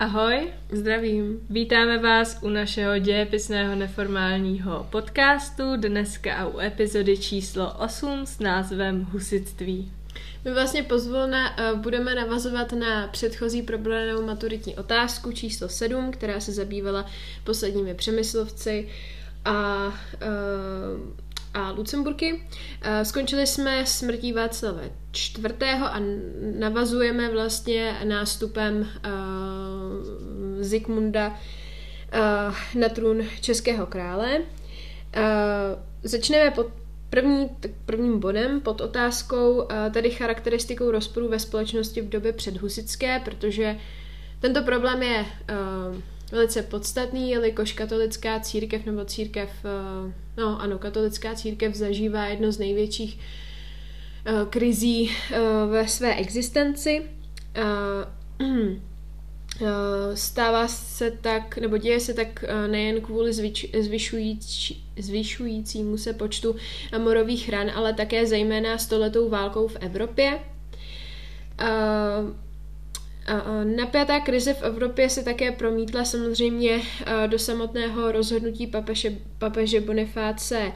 Ahoj, Zdravím. vítáme vás u našeho dějepisného neformálního podcastu, dneska u epizody číslo 8 s názvem Husitství. My vlastně pozvolna uh, budeme navazovat na předchozí problémovou maturitní otázku číslo 7, která se zabývala posledními přemyslovci a, uh, a Lucemburky. Uh, skončili jsme smrtí Václava IV. a navazujeme vlastně nástupem uh, Zikmunda uh, na trůn českého krále. Začneme pod První, tak prvním bodem pod otázkou tady charakteristikou rozporu ve společnosti v době předhusické, protože tento problém je velice podstatný, jelikož katolická církev nebo církev, uh, no ano, katolická církev zažívá jedno z největších uh, krizí uh, ve své existenci. Eh, stává se tak, nebo děje se tak eh, nejen kvůli zvyč, zvyšující, zvyšujícímu se počtu morových ran, ale také zejména stoletou válkou v Evropě. Napjatá krize v Evropě se také promítla samozřejmě do samotného rozhodnutí papeže, papeže Bonifáce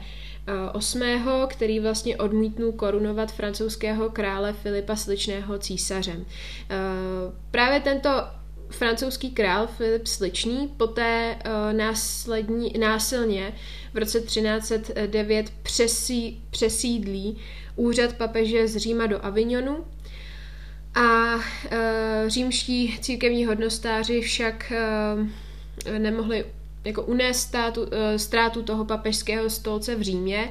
VIII., který vlastně odmítnul korunovat francouzského krále Filipa Sličného císařem. Právě tento francouzský král Filip Sličný poté následní, násilně v roce 1309 přesí, přesídlí úřad papeže z Říma do Avignonu a uh, římští církevní hodnostáři však uh, nemohli jako unést státu, uh, ztrátu toho papežského stolce v Římě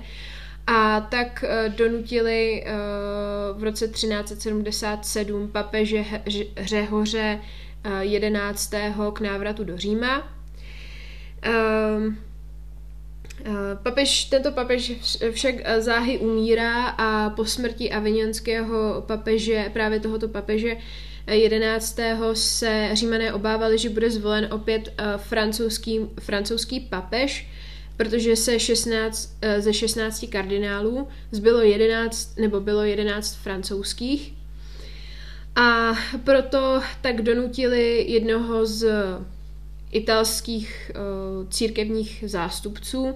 a tak uh, donutili uh, v roce 1377 papeže Řehoře 11. k návratu do Říma. Eh, papež, tento papež však záhy umírá a po smrti avignonského papeže, právě tohoto papeže 11. se římané obávali, že bude zvolen opět eh, francouzský, francouzský papež, protože se 16, eh, ze 16 kardinálů zbylo 11, nebo bylo 11 francouzských a proto tak donutili jednoho z italských uh, církevních zástupců, uh,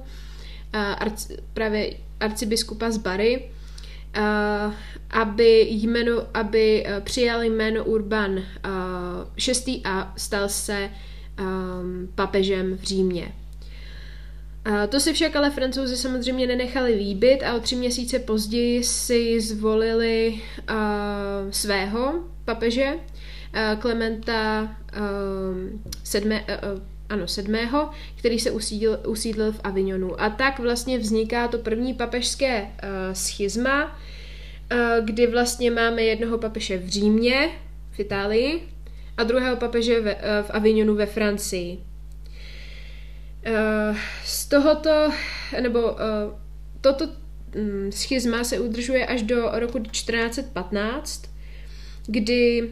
arci, právě arcibiskupa z Bary, uh, aby, jméno, aby přijal jméno Urban uh, VI a stal se um, papežem v Římě. To si však ale francouzi samozřejmě nenechali líbit a o tři měsíce později si zvolili uh, svého papeže, Klementa uh, sedmé, uh, ano, sedmého, který se usídl, usídlil v Avignonu. A tak vlastně vzniká to první papežské schizma, kdy vlastně máme jednoho papeže v Římě, v Itálii, a druhého papeže uh, v Avignonu ve Francii. Z tohoto, nebo toto um, schizma se udržuje až do roku 1415, kdy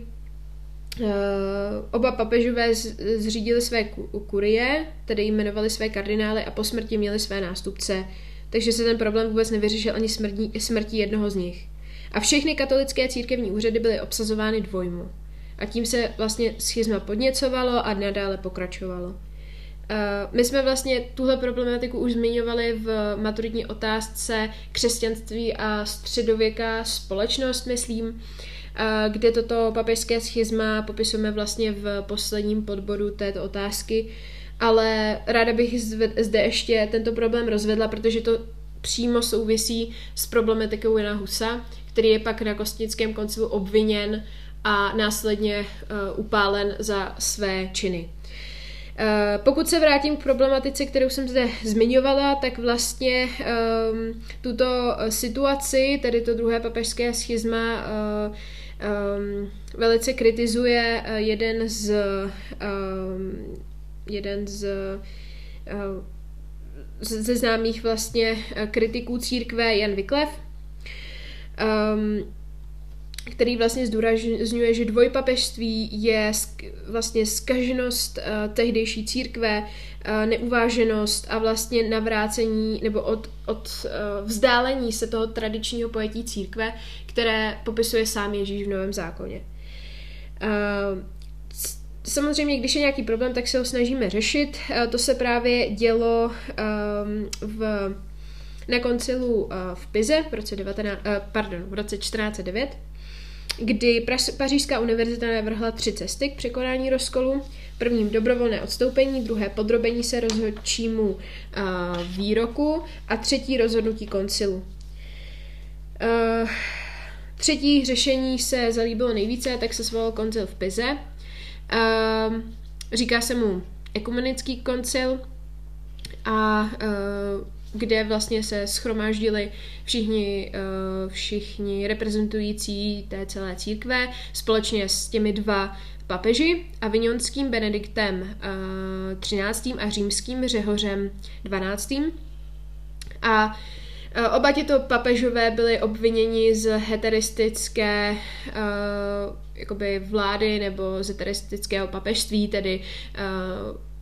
oba papežové zřídili své kurie, tedy jmenovali své kardinály a po smrti měli své nástupce, takže se ten problém vůbec nevyřešil ani smrtí, jednoho z nich. A všechny katolické církevní úřady byly obsazovány dvojmu. A tím se vlastně schizma podněcovalo a nadále pokračovalo. Uh, my jsme vlastně tuhle problematiku už zmiňovali v maturitní otázce křesťanství a středověká společnost, myslím, kde toto papežské schizma popisujeme vlastně v posledním podboru této otázky, ale ráda bych zde ještě tento problém rozvedla, protože to přímo souvisí s problematikou Jana Husa, který je pak na Kostnickém koncilu obviněn a následně uh, upálen za své činy. Eh, pokud se vrátím k problematice, kterou jsem zde zmiňovala, tak vlastně um, tuto situaci, tedy to druhé papežské schizma, uh, um, velice kritizuje uh, jeden z um, jeden z uh, ze známých vlastně kritiků církve Jan Vyklev. Um, který vlastně zdůrazňuje, že dvojpapežství je vlastně skaženost uh, tehdejší církve, uh, neuváženost a vlastně navrácení nebo od, od uh, vzdálení se toho tradičního pojetí církve, které popisuje sám Ježíš v Novém zákoně. Uh, samozřejmě, když je nějaký problém, tak se ho snažíme řešit. To se právě dělo um, v, na koncilu uh, v Pize v roce, 19, uh, pardon, v roce 1409 kdy Pařížská univerzita navrhla tři cesty k překonání rozkolu. Prvním dobrovolné odstoupení, druhé podrobení se rozhodčímu uh, výroku a třetí rozhodnutí koncilu. Uh, třetí řešení se zalíbilo nejvíce, tak se svolal koncil v Pize. Říká se mu ekumenický koncil a kde vlastně se schromáždili všichni, uh, všichni reprezentující té celé církve společně s těmi dva papeži, avignonským Benediktem uh, eh, 13. a římským Řehořem 12. A uh, oba tyto papežové byli obviněni z heteristické jakoby vlády nebo z heteristického papežství, tedy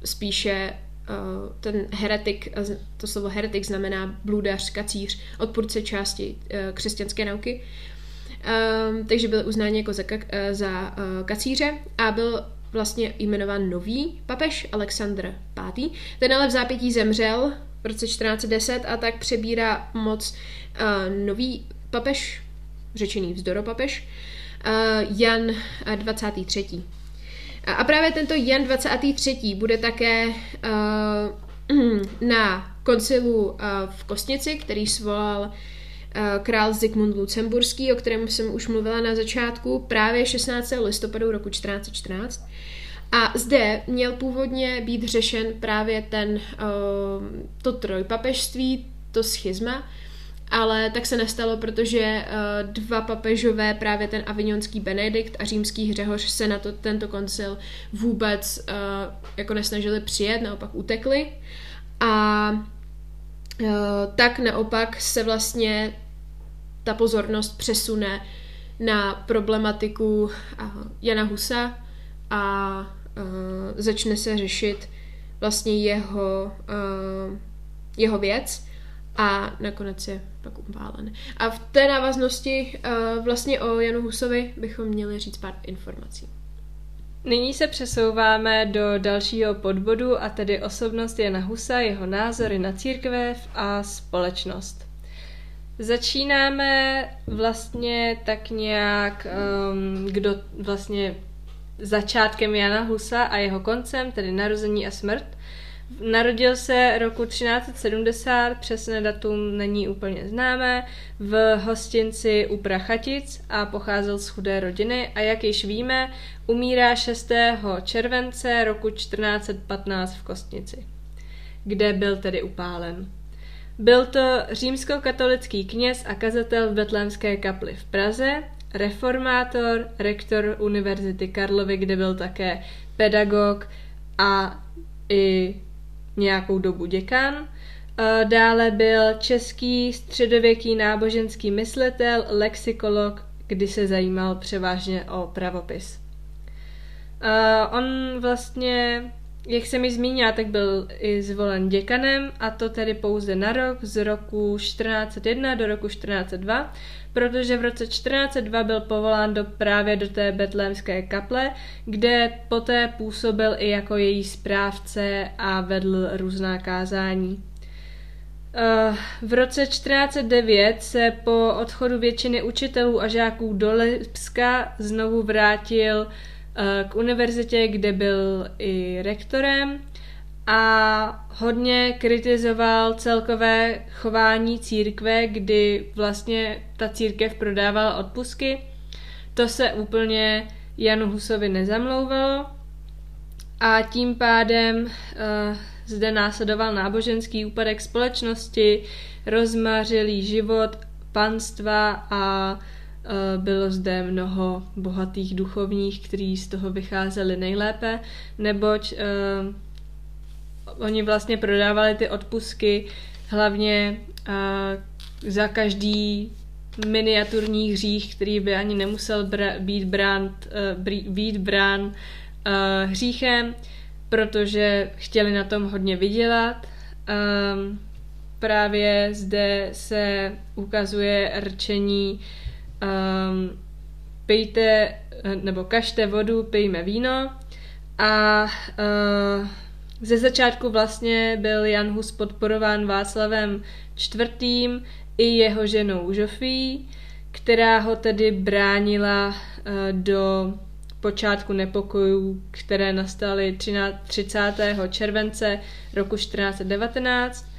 spíše ten heretik, to slovo heretik znamená blůdař, kacíř, odpůrce části uh, křesťanské nauky. Um, takže byl uznán jako za, za uh, kacíře a byl vlastně jmenován nový papež Alexandr V. Ten ale v zápětí zemřel v roce 1410 a tak přebírá moc uh, nový papež, řečený vzdoropapež, uh, Jan 23. A právě tento Jan 23. bude také uh, na koncilu uh, v Kostnici, který svolal uh, král Zikmund Lucemburský, o kterém jsem už mluvila na začátku, právě 16. listopadu roku 1414. A zde měl původně být řešen právě ten, to trojpapežství, to schizma, ale tak se nestalo, protože uh, dva papežové, právě ten avignonský Benedikt a římský Hřehoř se na to, tento koncil vůbec uh, jako nesnažili přijet, naopak utekli. A uh, tak naopak se vlastně ta pozornost přesune na problematiku Jana Husa a začne se řešit vlastně jeho, jeho věc a nakonec je pak upálen. A v té návaznosti uh, vlastně o Janu Husovi bychom měli říct pár informací. Nyní se přesouváme do dalšího podbodu a tedy osobnost Jana Husa, jeho názory na církev a společnost. Začínáme vlastně tak nějak, um, kdo vlastně začátkem Jana Husa a jeho koncem, tedy narození a smrt – Narodil se roku 1370, přesné datum není úplně známé, v hostinci u Prachatic a pocházel z chudé rodiny a jak již víme, umírá 6. července roku 1415 v Kostnici, kde byl tedy upálen. Byl to římskokatolický kněz a kazatel v Betlémské kapli v Praze, reformátor, rektor Univerzity Karlovy, kde byl také pedagog a i nějakou dobu děkan. Dále byl český středověký náboženský myslitel, lexikolog, kdy se zajímal převážně o pravopis. On vlastně, jak jsem mi zmínila, tak byl i zvolen děkanem a to tedy pouze na rok z roku 1401 do roku 1402 protože v roce 1402 byl povolán do, právě do té betlémské kaple, kde poté působil i jako její správce a vedl různá kázání. Eh, v roce 1409 se po odchodu většiny učitelů a žáků do Lipska znovu vrátil k univerzitě, kde byl i rektorem a hodně kritizoval celkové chování církve, kdy vlastně ta církev prodávala odpusky. To se úplně Janu Husovi nezamlouvalo a tím pádem uh, zde následoval náboženský úpadek společnosti, rozmařilý život panstva a bylo zde mnoho bohatých duchovních, kteří z toho vycházeli nejlépe, neboť uh, oni vlastně prodávali ty odpusky hlavně uh, za každý miniaturní hřích, který by ani nemusel br- být brán, uh, být brán uh, hříchem, protože chtěli na tom hodně vydělat. Um, právě zde se ukazuje rčení um, pijte nebo kažte vodu, pijme víno a uh, ze začátku vlastně byl Jan Hus podporován Václavem čtvrtým i jeho ženou Žofí, která ho tedy bránila uh, do počátku nepokojů, které nastaly 30. července roku 1419.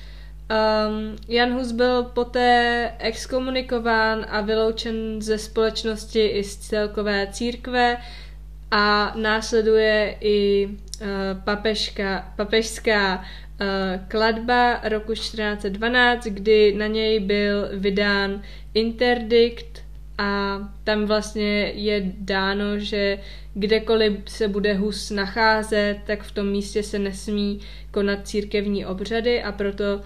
Um, Jan Hus byl poté exkomunikován a vyloučen ze společnosti i z celkové církve a následuje i uh, papežka, papežská uh, kladba roku 1412, kdy na něj byl vydán interdikt a tam vlastně je dáno, že kdekoliv se bude Hus nacházet, tak v tom místě se nesmí konat církevní obřady a proto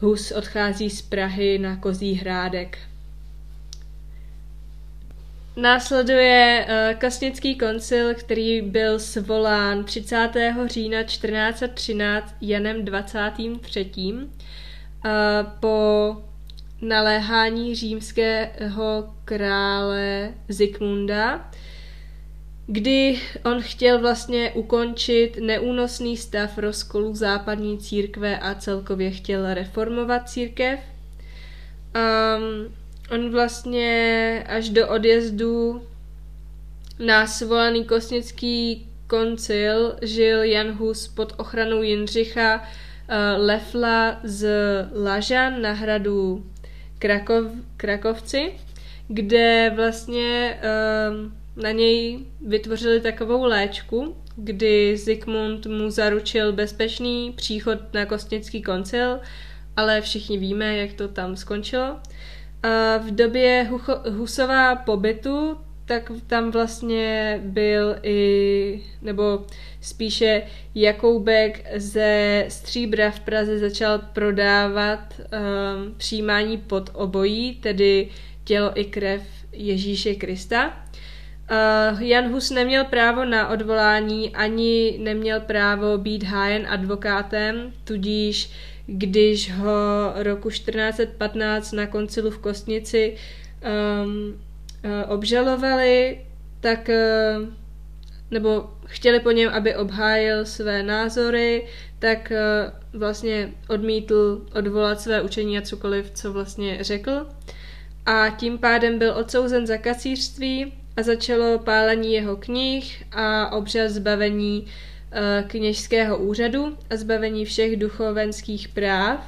Hus odchází z Prahy na Kozí hrádek. Následuje uh, Kasnický koncil, který byl svolán 30. října 1413 Janem 23. Uh, eh, po naléhání římského krále Zikmunda, kdy on chtěl vlastně ukončit neúnosný stav rozkolu západní církve a celkově chtěl reformovat církev. Um, on vlastně až do odjezdu na svolaný kosnický koncil žil Jan Hus pod ochranou Jindřicha uh, Lefla z Lažan na hradu Krakov, Krakovci, kde vlastně um, na něj vytvořili takovou léčku, kdy Zikmund mu zaručil bezpečný příchod na Kostnický koncil, ale všichni víme, jak to tam skončilo. A v době Husova pobytu tak tam vlastně byl i, nebo spíše Jakoubek ze Stříbra v Praze začal prodávat um, přijímání pod obojí, tedy tělo i krev Ježíše Krista. Uh, Jan Hus neměl právo na odvolání ani neměl právo být hájen advokátem, tudíž když ho roku 1415 na koncilu v Kostnici um, uh, obžalovali, tak uh, nebo chtěli po něm, aby obhájil své názory, tak uh, vlastně odmítl odvolat své učení a cokoliv, co vlastně řekl. A tím pádem byl odsouzen za kacířství a začalo pálení jeho knih a obřad zbavení uh, kněžského úřadu a zbavení všech duchovenských práv.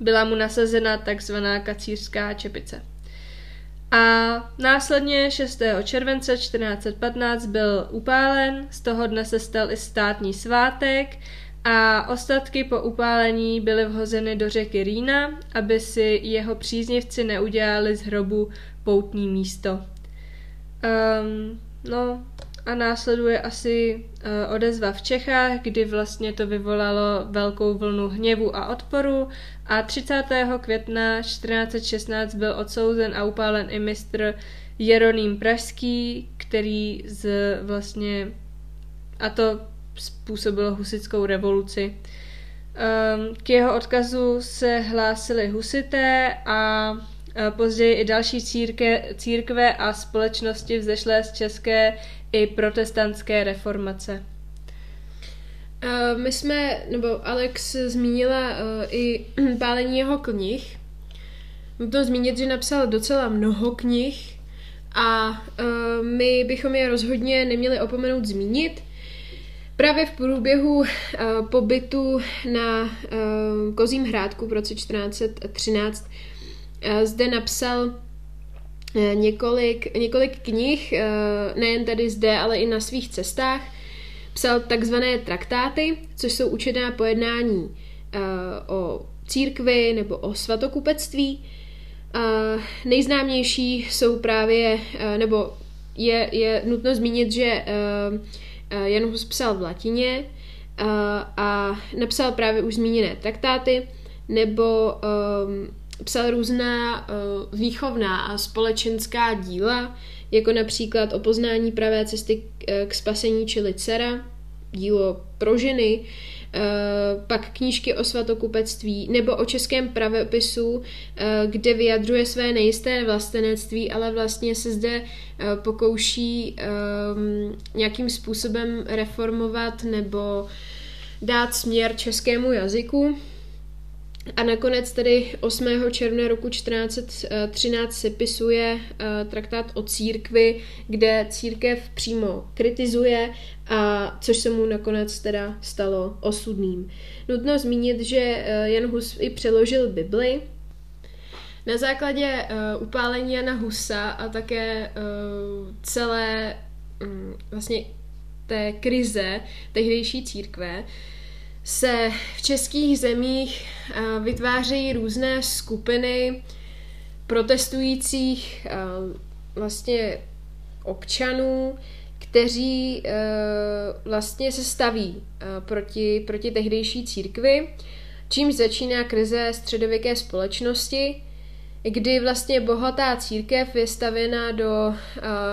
Byla mu nasazena takzvaná kacířská čepice. A následně 6. července 1415 byl upálen, z toho dne se stal i státní svátek a ostatky po upálení byly vhozeny do řeky Rýna, aby si jeho příznivci neudělali z hrobu poutní místo. Um, no a následuje asi uh, odezva v Čechách, kdy vlastně to vyvolalo velkou vlnu hněvu a odporu a 30. května 1416 byl odsouzen a upálen i mistr Jeroným Pražský, který z vlastně a to způsobilo husitskou revoluci. Um, k jeho odkazu se hlásili husité a Později i další círke, církve a společnosti vzešlé z české i protestantské reformace. My jsme, nebo Alex zmínila uh, i pálení jeho knih. Nutno zmínit, že napsal docela mnoho knih a my bychom je rozhodně neměli opomenout zmínit. Právě v průběhu pobytu na Kozím hrádku v roce 1413 Eh, zde napsal eh, několik, několik knih, eh, nejen tady zde, ale i na svých cestách. Psal takzvané traktáty, což jsou učená pojednání o církvi nebo o svatokupectví. Nejznámější jsou právě, nebo je, je nutno zmínit, že Jan Hus psal v latině a napsal právě už zmíněné traktáty, nebo psal různá uh, výchovná a společenská díla, jako například o poznání pravé cesty k, eh, k spasení či dcera, dílo pro ženy, pak knížky o svatokupectví nebo o českém pravepisu, kde vyjadřuje své nejisté vlastenectví, ale vlastně se zde pokouší ehm, nějakým způsobem reformovat nebo dát směr českému jazyku. A nakonec tedy 8. června roku 1413 se pisuje traktát o církvi, kde církev přímo kritizuje, a což se mu nakonec teda stalo osudným. Nutno zmínit, že uh, Jan Hus i přeložil Bibli. Na základě uh, upálení Jana Husa a také uh, celé um, vlastně té krize tehdejší církve, se v českých zemích vytvářejí různé skupiny protestujících vlastně občanů, kteří vlastně se staví proti, proti tehdejší církvi, čím začíná krize středověké společnosti, kdy vlastně bohatá církev je stavěna do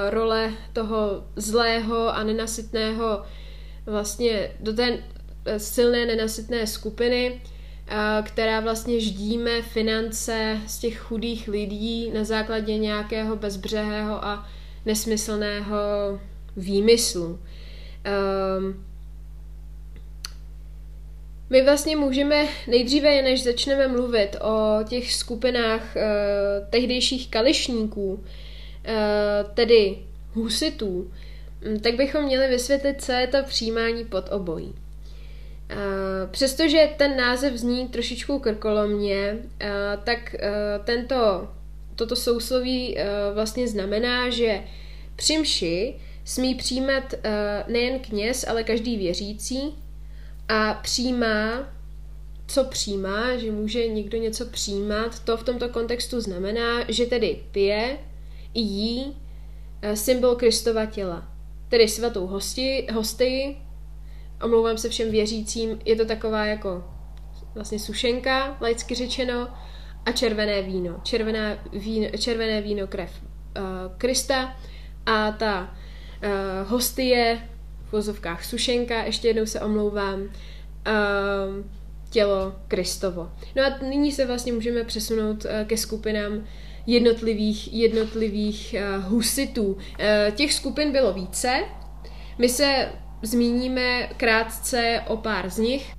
role toho zlého a nenasytného vlastně do té silné nenasytné skupiny, která vlastně ždíme finance z těch chudých lidí na základě nějakého bezbřehého a nesmyslného výmyslu. Um, my vlastně můžeme nejdříve, než začneme mluvit o těch skupinách uh, tehdejších kališníků, tedy husitů, tak bychom měli vysvětlit, co je to přijímání pod obojí. Eh, přestože ten název zní trošičku krkolomně, uh, tak uh, tento, toto sousloví vlastně znamená, že při mši smí přijímat nejen kněz, ale každý věřící a přijímá, co přijímá, že může někdo něco přijímat, to v tomto kontextu znamená, že tedy pije i jí symbol Kristova těla, tedy svatou hosti, hostii, omlouvám se všem věřícím, je to taková jako vlastně sušenka, laicky řečeno, a červené víno. Červená víno červené víno krev uh, Krista a ta uh, hostie, v vozovkách sušenka, ještě jednou se omlouvám, uh, tělo Kristovo. No a nyní se vlastně můžeme přesunout uh, ke skupinám jednotlivých, jednotlivých uh, husitů. Uh, těch skupin bylo více. My se zmíníme krátce o pár z nich.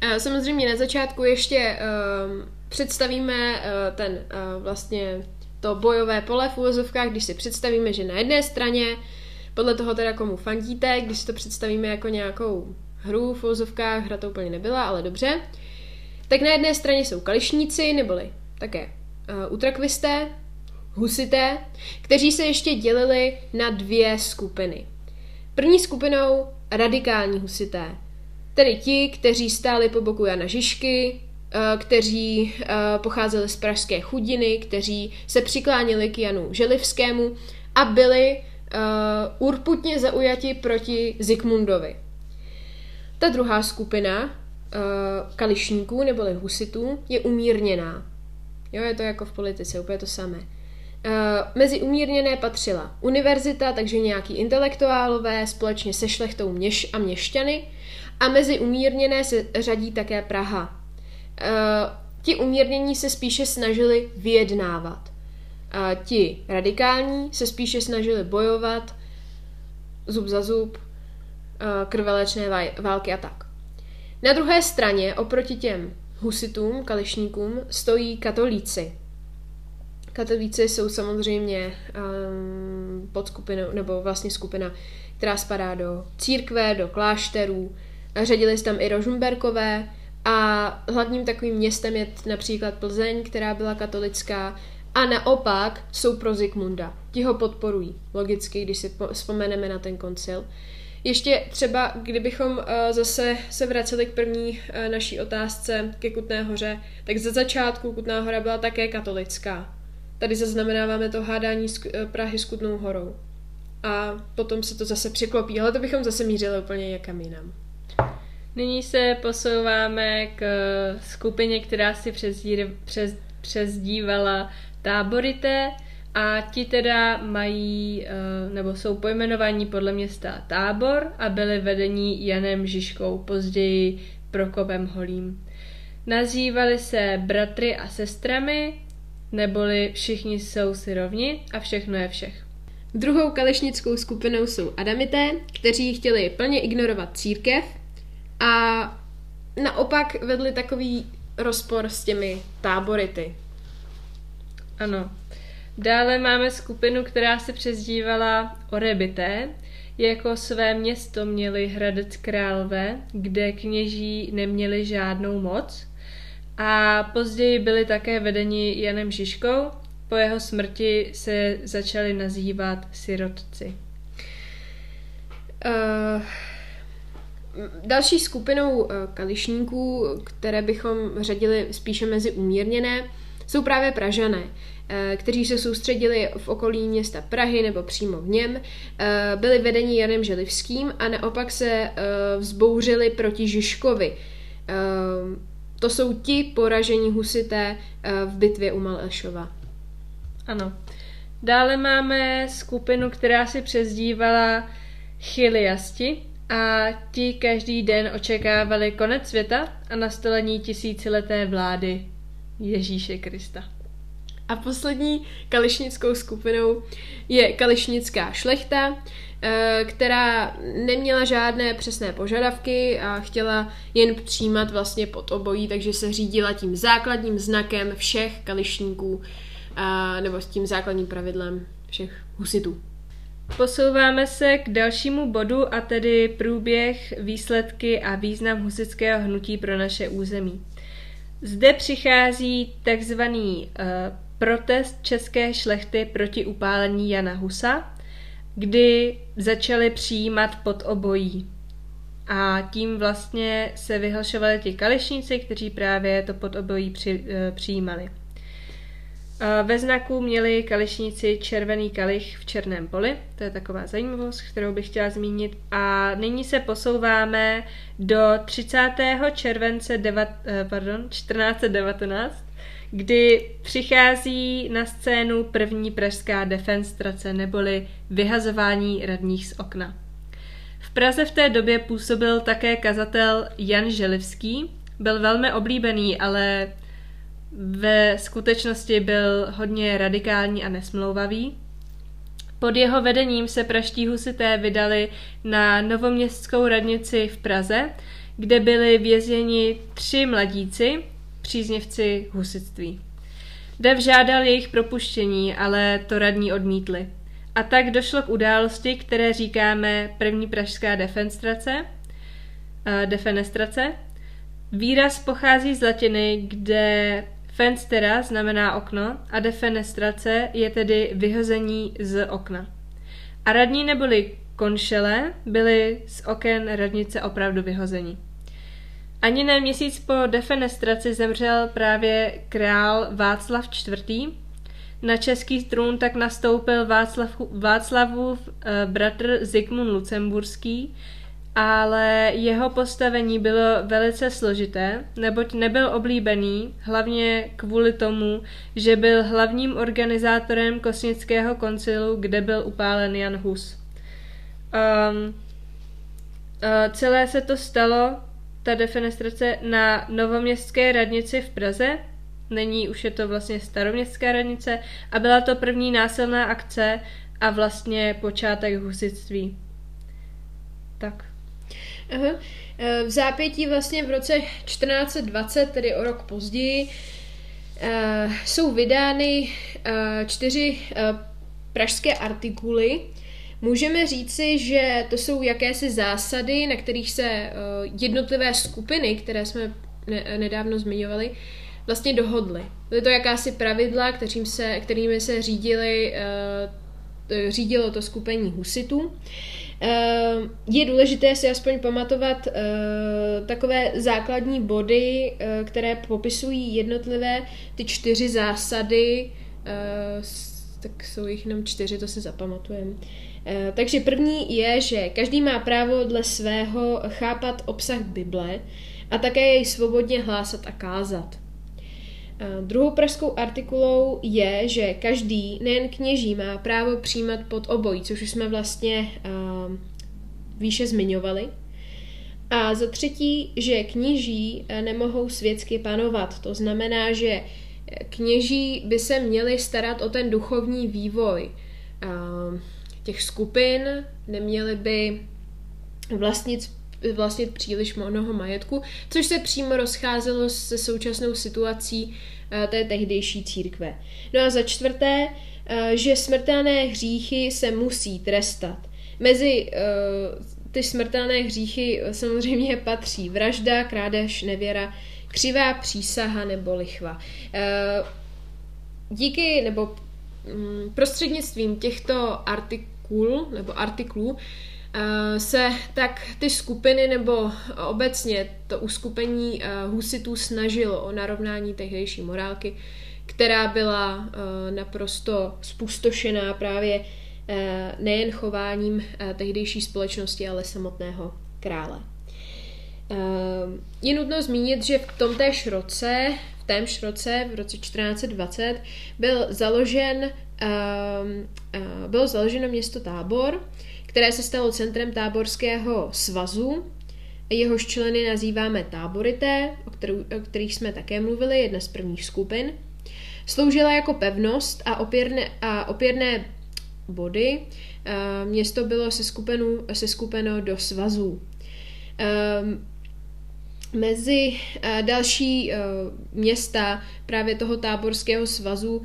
Eh, samozřejmě na začátku ještě uh, představíme uh, ten uh, vlastně to bojové pole v úvozovkách, když si představíme, že na jedné straně, podle toho teda komu fandíte, když si to představíme jako nějakou hru v úvozovkách, hra to úplně nebyla, ale dobře, tak na jedné straně jsou kališníci, neboli také uh, utrakvisté, husité, kteří se ještě dělili na dvě skupiny. První skupinou radikální husité, tedy ti, kteří stáli po boku Jana Žižky, eh, kteří eh, pocházeli z pražské chudiny, kteří se přikláněli k Janu Želivskému a byli uh, urputně zaujati proti Zikmundovi. Ta druhá skupina kališníků neboli husitů je umírněná. Jo, je to jako v politice, úplně to samé. Eh, mezi umírněné patřila univerzita, takže nějaký intelektuálové společně se šlechtou měš a měšťany a mezi umírněné se řadí také Praha. Uh, ti umírnění se spíše snažili vyjednávat. Uh, ti radikální se spíše snažili bojovat zub za zub, krvelečné války a tak. Na druhé straně, oproti těm husitům, kališníkům, stojí katolíci, Katolíci jsou samozřejmě um, podskupinou, nebo vlastně skupina, která spadá do církve, do klášterů. Řadili se tam i Rožumberkové a hlavním takovým městem je například Plzeň, která byla katolická a naopak jsou pro Zikmunda. Ti ho podporují, logicky, když si vzpomeneme na ten koncil. Ještě třeba, kdybychom uh, zase se vraceli k první uh, naší otázce ke Kutné hoře, tak ze začátku Kutná hora byla také katolická. Tady zaznamenáváme to hádání z eh, Prahy s Kutnou horou. A potom se to zase překlopí, ale to bychom zase mířili úplně někam jinam. Nyní se posouváme k skupině, která si přezdívala táborité A ti teda mají, eh, nebo jsou pojmenovaní podle města Tábor a byli vedení Janem Žižkou, později Prokopem Holím. Nazývali se bratry a sestrami, neboli všichni jsou si rovni a všechno je všech. Druhou kalešnickou skupinou jsou Adamité, kteří chtěli plně ignorovat církev a naopak vedli takový rozpor s těmi tábority. Ano. Dále máme skupinu, která se přezdívala Orebité. Jako své město měli Hradec Králové, kde kněží neměli žádnou moc. A později byli také vedeni Janem Žižkou. Po jeho smrti se začali nazývat sirotci. Uh, další skupinou uh, kališníků, které bychom řadili spíše mezi umírněné, jsou právě Pražané. Eh, kteří se soustředili v okolí města Prahy nebo přímo v něm, eh, byli vedeni Janem Želivským a naopak se eh, vzbouřili proti Žižkovi. To jsou ti poražení husité v bitvě u Malešova. Ano. Dále máme skupinu, která si přezdívala Chiliasti a ti každý den očekávali konec světa a nastolení tisícileté vlády Ježíše Krista. A poslední kališnickou skupinou je kališnická šlechta, eh, která neměla žádné přesné požadavky a chtěla jen přijímat vlastně pod obojí, takže se řídila tím základním znakem všech kališníků, nebo s tím základním pravidlem všech husitů. Posouváme se k dalšímu bodu a tedy průběh, výsledky a význam husického hnutí pro naše území. Zde přichází takzvaný uh, protest české šlechty proti upálení Jana Husa, kdy začali přijímat pod obojí. A tím vlastně se vyhlašovali ti kališníci, kteří právě to pod obojí při, e, přijímali. Ve znaku měli kališníci červený kalich v černém poli, to je taková zajímavost, kterou bych chtěla zmínit. A nyní se posouváme do 30. července deva, e, pardon, 1419, kdy přichází na scénu první pražská defenstrace neboli vyhazování radních z okna. V Praze v té době působil také kazatel Jan Želivský, byl velmi oblíbený, ale ve skutečnosti byl hodně radikální a nesmlouvavý. Pod jeho vedením se praští husité vydali na novoměstskou radnici v Praze, kde byli vězněni tři mladíci, příznivci husitství. Dev žádal jejich propuštění, ale to radní odmítli. A tak došlo k události, které říkáme první pražská defenstrace, uh, defenestrace. Výraz pochází z latiny, kde fenstera znamená okno a defenestrace je tedy vyhození z okna. A radní neboli konšele byli z oken radnice opravdu vyhození. Ani ne měsíc po defenestraci zemřel právě král Václav IV. Na český trůn tak nastoupil Václav, Václavův eh, bratr Zikmund Lucemburský, ale jeho postavení bylo velice složité, neboť nebyl oblíbený, hlavně kvůli tomu, že byl hlavním organizátorem Kosnického koncilu, kde byl upálen Jan Hus. Um, uh, celé se to stalo ta defenestrace na novoměstské radnici v Praze. Není, už je to vlastně staroměstská radnice a byla to první násilná akce a vlastně počátek husitství. Tak. Aha. E, v zápětí vlastně v roce 1420, tedy o rok později, e, jsou vydány e, čtyři pražské artikuly, Můžeme říci, že to jsou jakési zásady, na kterých se eh, jednotlivé skupiny, které jsme nedávno zmiňovali, vlastně dohodly. Byly to jakási pravidla, kterým se, kterými se řídili, eh, řídilo to skupení husitů. Eh, je důležité si aspoň pamatovat takové základní body, které popisují jednotlivé ty čtyři zásady, tak jsou jich jenom čtyři, to si zapamatujeme. Eh, takže první je, že každý má právo dle svého chápat obsah Bible a také jej svobodně hlásat a kázat. Druhou pražskou artikulou je, že každý, nejen kněží, má právo přijímat pod obojí, což už jsme vlastně uh, výše zmiňovali. A za třetí, že kněží nemohou světsky panovat. To znamená, že kněží by se měli starat o ten duchovní vývoj těch skupin, neměli by vlastnit vlastnit příliš mnoho majetku, což se přímo rozcházelo se současnou situací té tehdejší církve. No a za čtvrté, že smrtelné hříchy se musí trestat. Mezi ty smrtelné hříchy samozřejmě patří vražda, krádež, nevěra, křivá přísaha nebo lichva. Díky nebo mm, prostřednictvím těchto artikul nebo artiklů Eh, se tak ty skupiny nebo obecně to uskupení eh, husitů snažilo o narovnání tehdejší morálky, která byla eh, naprosto spustošená právě nejen chováním tehdejší společnosti, ale samotného krále. Je nutno zmínit, že v tom též roce, v témž roce, v roce 1420, byl založen, bylo založeno město Tábor, které se stalo centrem táborského svazu. Jehož členy nazýváme táborité, o, kterou, o kterých jsme také mluvili, jedna z prvních skupin. Sloužila jako pevnost a opěrné, a opěrné body. Eh, město bylo se, skupenu, se skupeno do svazů. Ehm, mezi uh, další uh, města právě toho táborského svazu uh,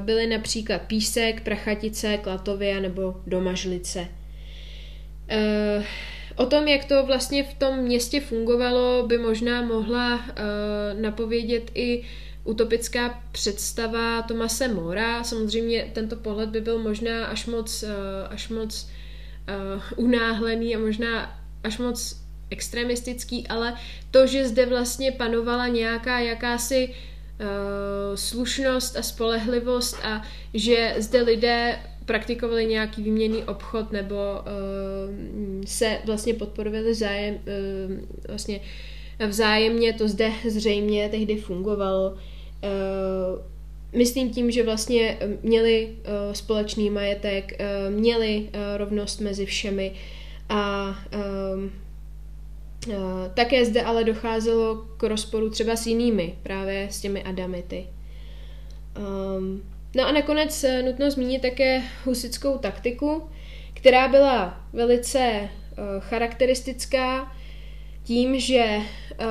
byly například Písek, Prachatice, Klatovia nebo Domažlice. O tom, jak to vlastně v tom městě fungovalo, by možná mohla napovědět i utopická představa Tomase Mora. Samozřejmě tento pohled by byl možná až moc, až moc unáhlený a možná až moc extremistický, ale to, že zde vlastně panovala nějaká jakási uh, slušnost a spolehlivost a že zde lidé praktikovali nějaký výměný obchod nebo uh, se vlastně podporovali zájem, uh, vlastně vzájemně, to zde zřejmě tehdy fungovalo. Uh, myslím tím, že vlastně měli uh, společný majetek, uh, měli uh, rovnost mezi všemi a také zde ale docházelo k rozporu třeba s jinými, právě s těmi Adamity. Um, No a nakonec eh, nutno zmínit také husickou taktiku, která byla velice uh, charakteristická tím, že uh,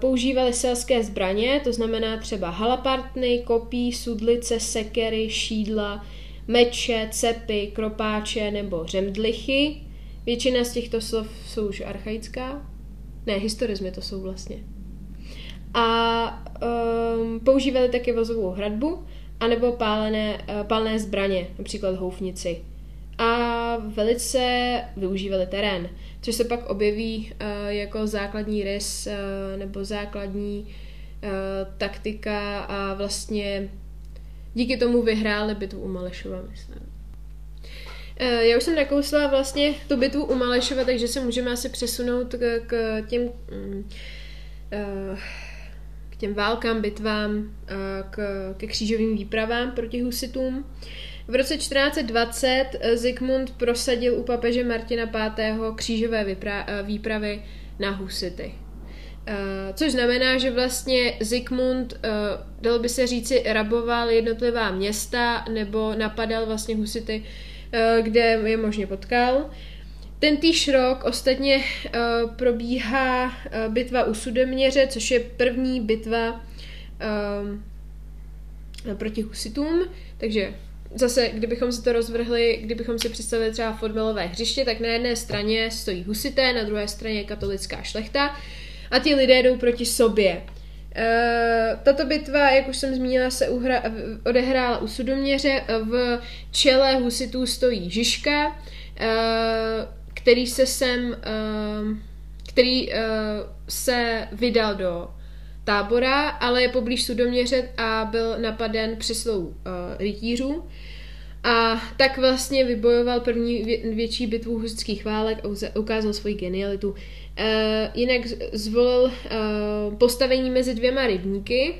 používali selské zbraně, to znamená třeba halapartny, kopí, sudlice, sekery, šídla, meče, cepy, kropáče nebo řemdlichy. Většina z těchto slov jsou už archaická. Ne, historizmy to jsou vlastně. A um, používali také vozovou hradbu, anebo pálené, eh, palné zbraně, například houfnici. A velice využívali terén, což se pak objeví uh, jako základní rys uh, nebo základní uh, taktika a vlastně díky tomu vyhráli bitvu u Malešova, myslím. Já už jsem nakousla vlastně tu bitvu u Malešova, takže se můžeme asi přesunout k, k těm um, uh, těm válkám, bitvám, k, ke křížovým výpravám proti husitům. V roce 1420 Zikmund prosadil u papeže Martina V. křížové vypra- výpravy na husity. Což znamená, že vlastně Zikmund, dalo by se říci, raboval jednotlivá města nebo napadal vlastně husity, kde je možně potkal. Ten týž rok ostatně uh, probíhá uh, bitva u Sudeměře, což je první bitva proti husitům, takže zase, kdybychom si to rozvrhli, kdybychom si představili třeba fotbalové hřiště, tak na jedné straně stojí husité, na druhé straně katolická šlechta a ti lidé jdou proti sobě. Uh, tato bitva, jak už jsem zmínila, se uhra, odehrála u Sudoměře. V čele husitů stojí Žižka. Uh, který se sem, uh, který se vydal do tábora, ale je poblíž Sudoměře a byl napaden přeslou rytířů. A tak vlastně vybojoval první vě- větší bitvu husických válek a ukázal svoji genialitu. Uh, jinak zvolil uh, postavení mezi dvěma rybníky,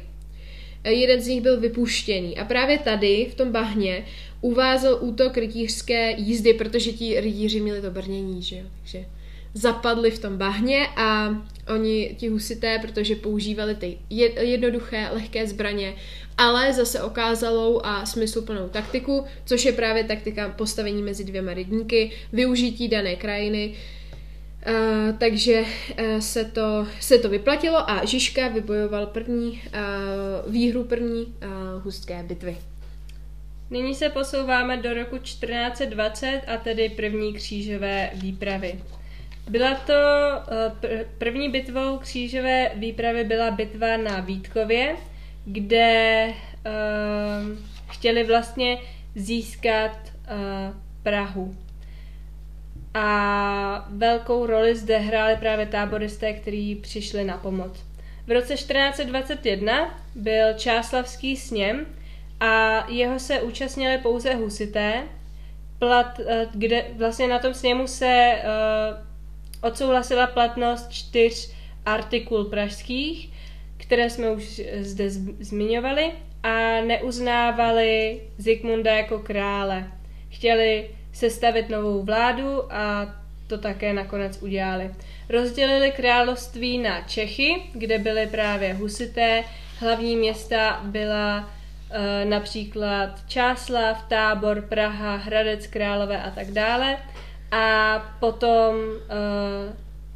jeden z nich byl vypuštěný. A právě tady, v tom bahně, uvázal útok rytířské jízdy, protože ti rytíři měli to brnění, že jo, takže zapadli v tom bahně a oni, ti husité, protože používali ty jednoduché, lehké zbraně, ale zase okázalou a smysluplnou taktiku, což je právě taktika postavení mezi dvěma rybníky, využití dané krajiny, Uh, takže uh, se, to, se to vyplatilo a Žižka vybojoval první uh, výhru první uh, hustké bitvy. Nyní se posouváme do roku 1420 a tedy první křížové výpravy. Byla to uh, první bitvou křížové výpravy byla bitva na Vítkově, kde uh, chtěli vlastně získat uh, Prahu. A velkou roli zde hráli právě táboristé, kteří přišli na pomoc. V roce 1421 byl Čáslavský sněm a jeho se účastnili pouze husité, plat, eh, kde vlastně na tom sněmu se uh, odsouhlasila platnost čtyř artikul pražských, které jsme už zde zmiňovali, a neuznávali Zikmunda jako krále. Chtěli sestavit novou vládu a to také nakonec udělali. Rozdělili království na Čechy, kde byly právě husité, hlavní města byla e, například Čáslav, Tábor, Praha, Hradec Králové a tak dále. A potom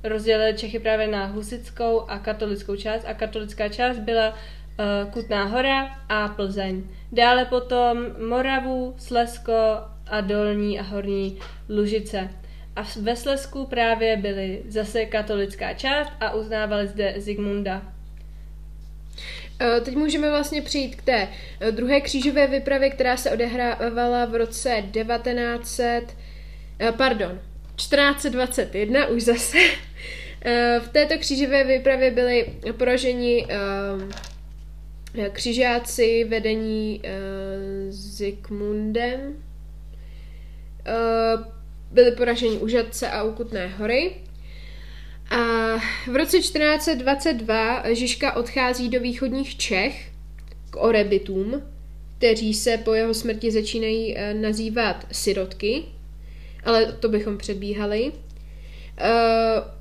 e, rozdělili Čechy právě na husickou a katolickou část a katolická část byla e, Kutná hora a Plzeň. Dále potom Moravu, Slesko a dolní a horní Lužice. A ve Slesku právě byly zase katolická část a uznávali zde Zigmunda. E, teď můžeme vlastně přijít k té druhé křížové vypravě, která se odehrávala v roce 1900, e, pardon, 1421 už zase. V této křížové výpravě byli poraženi křižáci vedení Zikmundem, Eh, byli poraženi u Žadce a u Kutné hory. A v roce 1422 Žižka odchází do východních Čech k Orebitům, kteří se po jeho smrti začínají eh, nazývat sirotky, ale to bychom předbíhali. Uh,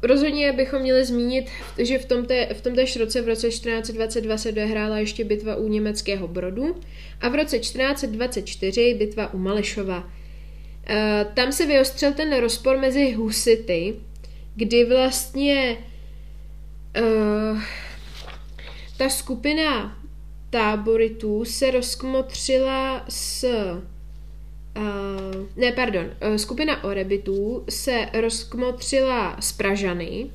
rozhodně bychom měli zmínit, že v, tomte, v tomtéž roce, v roce 1422 se dohrála ještě bitva u německého Brodu a v roce 1424 bitva u Malešova. Eh, tam se vyostřel ten rozpor mezi husity, kdy vlastně uh, ta skupina táboritů se rozkmotřila s uh, ne, pardon, uh, skupina orebitů se rozkmotřila s Pražany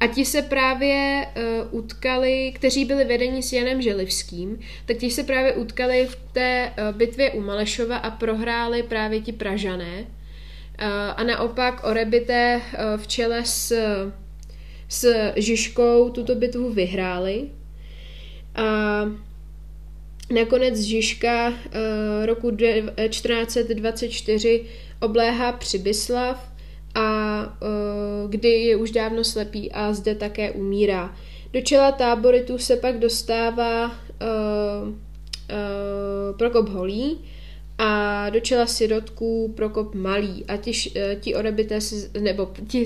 a ti se právě uh, utkali, kteří byli vedeni s Janem Želivským, tak ti se právě utkali v té uh, bitvě u Malešova a prohráli právě ti Pražané. Uh, a naopak Orebité uh, v čele s, s Žižkou tuto bitvu vyhráli. A nakonec Žižka uh, roku 1424 obléhá Přibyslav a uh, kdy je už dávno slepý a zde také umírá. Do čela táboritu se pak dostává Prokop Holý a do čela sirotků Prokop Malý a ti, ti orebité se, nebo ti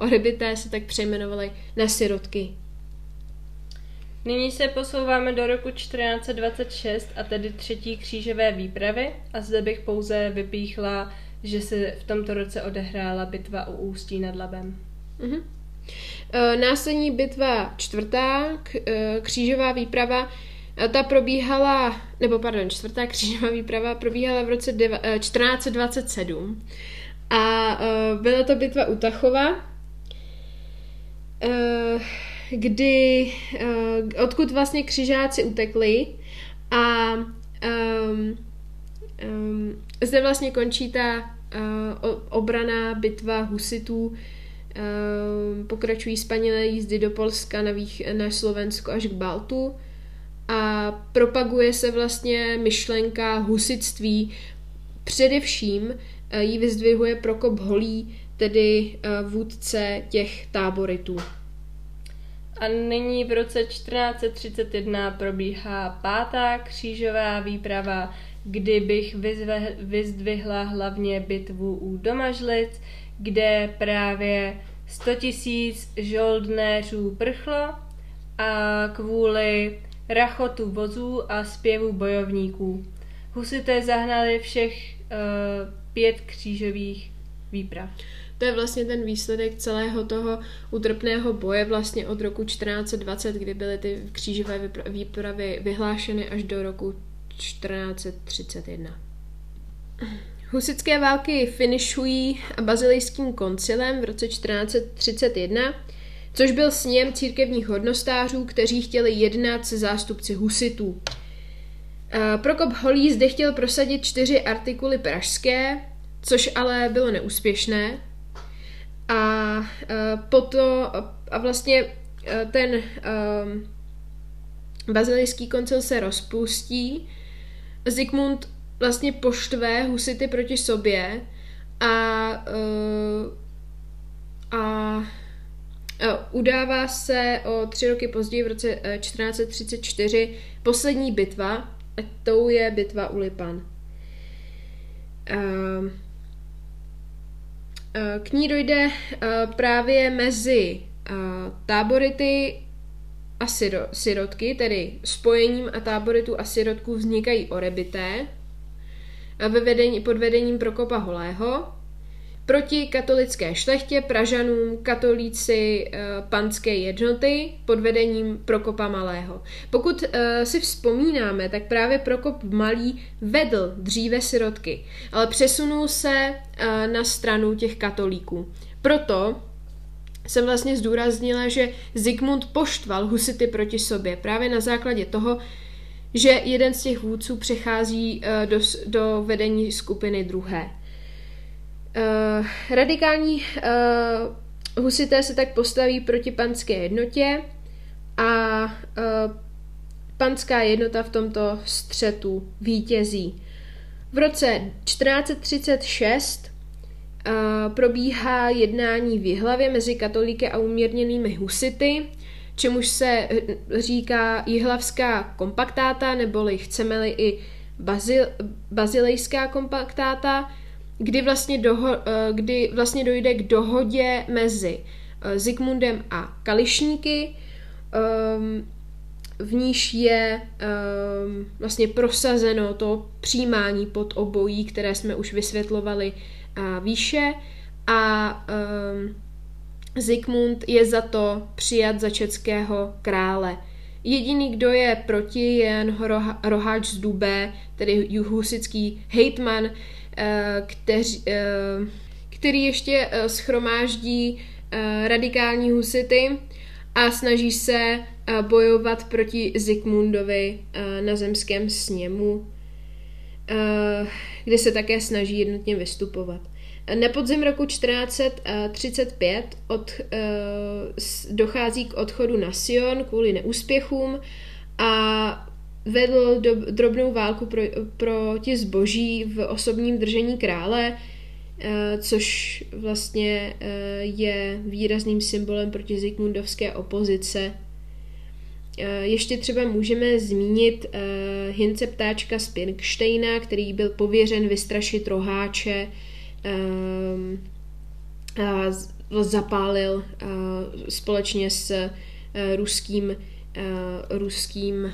orebité se tak přejmenovali na sirotky. Nyní se posouváme do roku 1426 a tedy třetí křížové výpravy a zde bych pouze vypíchla že se v tomto roce odehrála bitva u Ústí nad Labem. Mm-hmm. Následní bitva čtvrtá, e, křížová výprava, ta probíhala, nebo pardon, čtvrtá křížová výprava probíhala v roce 1427 a byla to bitva u Tachova, kdy, odkud vlastně křižáci utekli a um, um, zde vlastně končí ta uh, obraná bitva husitů, uh, pokračují spanilé jízdy do Polska, na, vých, na Slovensko až k Baltu a propaguje se vlastně myšlenka husitství. Především uh, ji vyzdvihuje Prokop Holý, tedy uh, vůdce těch táboritů. A nyní v roce 1431 probíhá pátá křížová výprava, kdy bych vyzve, vyzdvihla hlavně bitvu u Domažlic, kde právě 100 tisíc žoldnéřů prchlo a kvůli rachotu vozů a zpěvu bojovníků. Husité zahnali všech uh, pět křížových výprav. To je vlastně ten výsledek celého toho utrpného boje vlastně od roku 1420, kdy byly ty křížové výpravy vyhlášeny až do roku 1431. Husické války finišují bazilejským koncilem v roce 1431, což byl sněm církevních hodnostářů, kteří chtěli jednat se zástupci husitů. Prokop Holý zde chtěl prosadit čtyři artikuly pražské, což ale bylo neúspěšné. A poto, a vlastně ten um, bazilejský koncil se rozpustí. Zikmund vlastně poštve husity proti sobě a, uh, a uh, udává se o tři roky později v roce 1434 poslední bitva, a tou je bitva u Lipan. Uh, k ní dojde právě mezi tábority a sirotky, tedy spojením a táboritu a sirotků vznikají orebité, ve vedení, pod vedením Prokopa Holého, proti katolické šlechtě, Pražanům, katolíci e, panské jednoty pod vedením Prokopa Malého. Pokud e, si vzpomínáme, tak právě Prokop Malý vedl dříve sirotky, ale přesunul se e, na stranu těch katolíků. Proto jsem vlastně zdůraznila, že Zigmund poštval husity proti sobě právě na základě toho, že jeden z těch vůdců přechází do, do vedení skupiny druhé. Uh, radikální uh, husité se tak postaví proti panské jednotě a uh, panská jednota v tomto střetu vítězí. V roce 1436 uh, probíhá jednání v Jihlavě mezi katolíky a umírněnými husity čemuž se říká jihlavská kompaktáta, neboli chceme-li i bazil, bazilejská kompaktáta, kdy vlastně, doho, eh, kdy vlastně dojde k dohodě mezi eh, Zikmundem a Kališníky, ehm, v níž je ehm, vlastně prosazeno to přijímání pod obojí, které jsme už vysvětlovali výše a um, Zikmund je za to přijat za českého krále. Jediný, kdo je proti, je jen roháč z Dubé, tedy husický hejtman, eh, který, eh, který ještě eh, schromáždí radikální husity a snaží se bojovat proti Zikmundovi na zemském sněmu, kde se také snaží jednotně vystupovat. Na podzim roku 1435 od, dochází k odchodu na Sion kvůli neúspěchům a vedl do, drobnou válku pro, proti zboží v osobním držení krále, uh, což vlastně uh, je výrazným symbolem proti Zikmundovské opozice. Uh, ještě třeba můžeme zmínit Hince ptáčka z Pinkštejna, který byl pověřen vystrašit roháče, uh, zapálil společně s ruským, ruským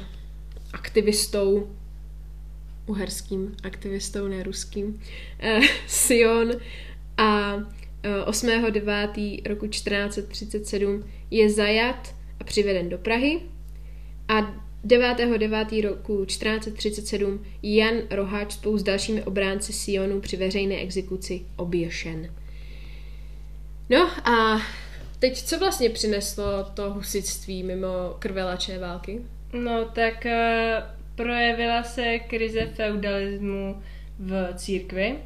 aktivistou, uherským aktivistou, ne ruským, uh, Sion a uh, 8.9. roku 1437 je zajat a přiveden do Prahy a 9.9. roku 1437 Jan Roháč spolu s dalšími obránci Sionu při veřejné exekuci oběšen. No a teď co vlastně přineslo to husitství mimo krvelačné války? No tak uh, projevila se krize feudalismu v církvi.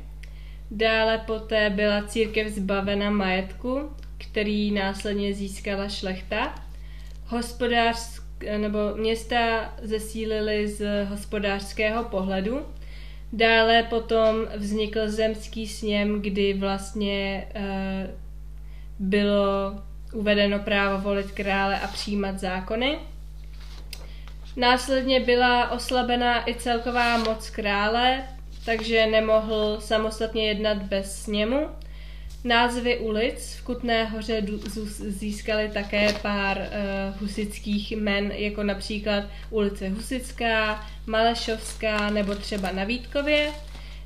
Dále poté byla církev zbavena majetku, který následně získala šlechta. Hospodářské nebo města zesílily z hospodářského pohledu. Dále potom vznikl zemský sněm, kdy vlastně uh, bylo uvedeno právo volit krále a přijímat zákony. Následně byla oslabena i celková moc krále, takže nemohl samostatně jednat bez sněmu. Názvy ulic v Kutné hoře získaly také pár uh, husických men, jako například ulice Husická, Malešovská nebo třeba na Vítkově.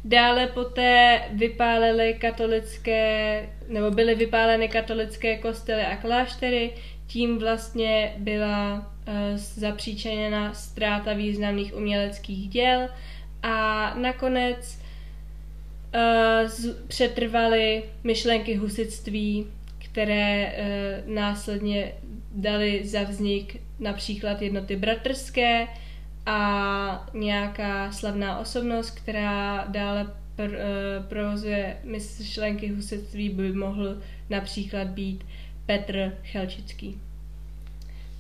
Dále poté vypálili katolické, nebo byly vypáleny katolické kostely a kláštery, tím vlastně byla zapříčeněna ztráta významných uměleckých děl a nakonec uh, přetrvaly myšlenky husitství, které uh, následně dali za vznik například jednoty bratrské a nějaká slavná osobnost, která dále pr, provozuje myšlenky husitství, by mohl například být Petr Chelčický.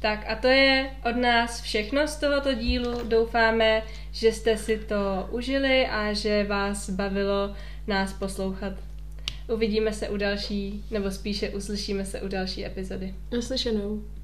Tak a to je od nás všechno z tohoto dílu. Doufáme, že jste si to užili a že vás bavilo nás poslouchat. Uvidíme se u další, nebo spíše uslyšíme se u další epizody. Naslyšenou.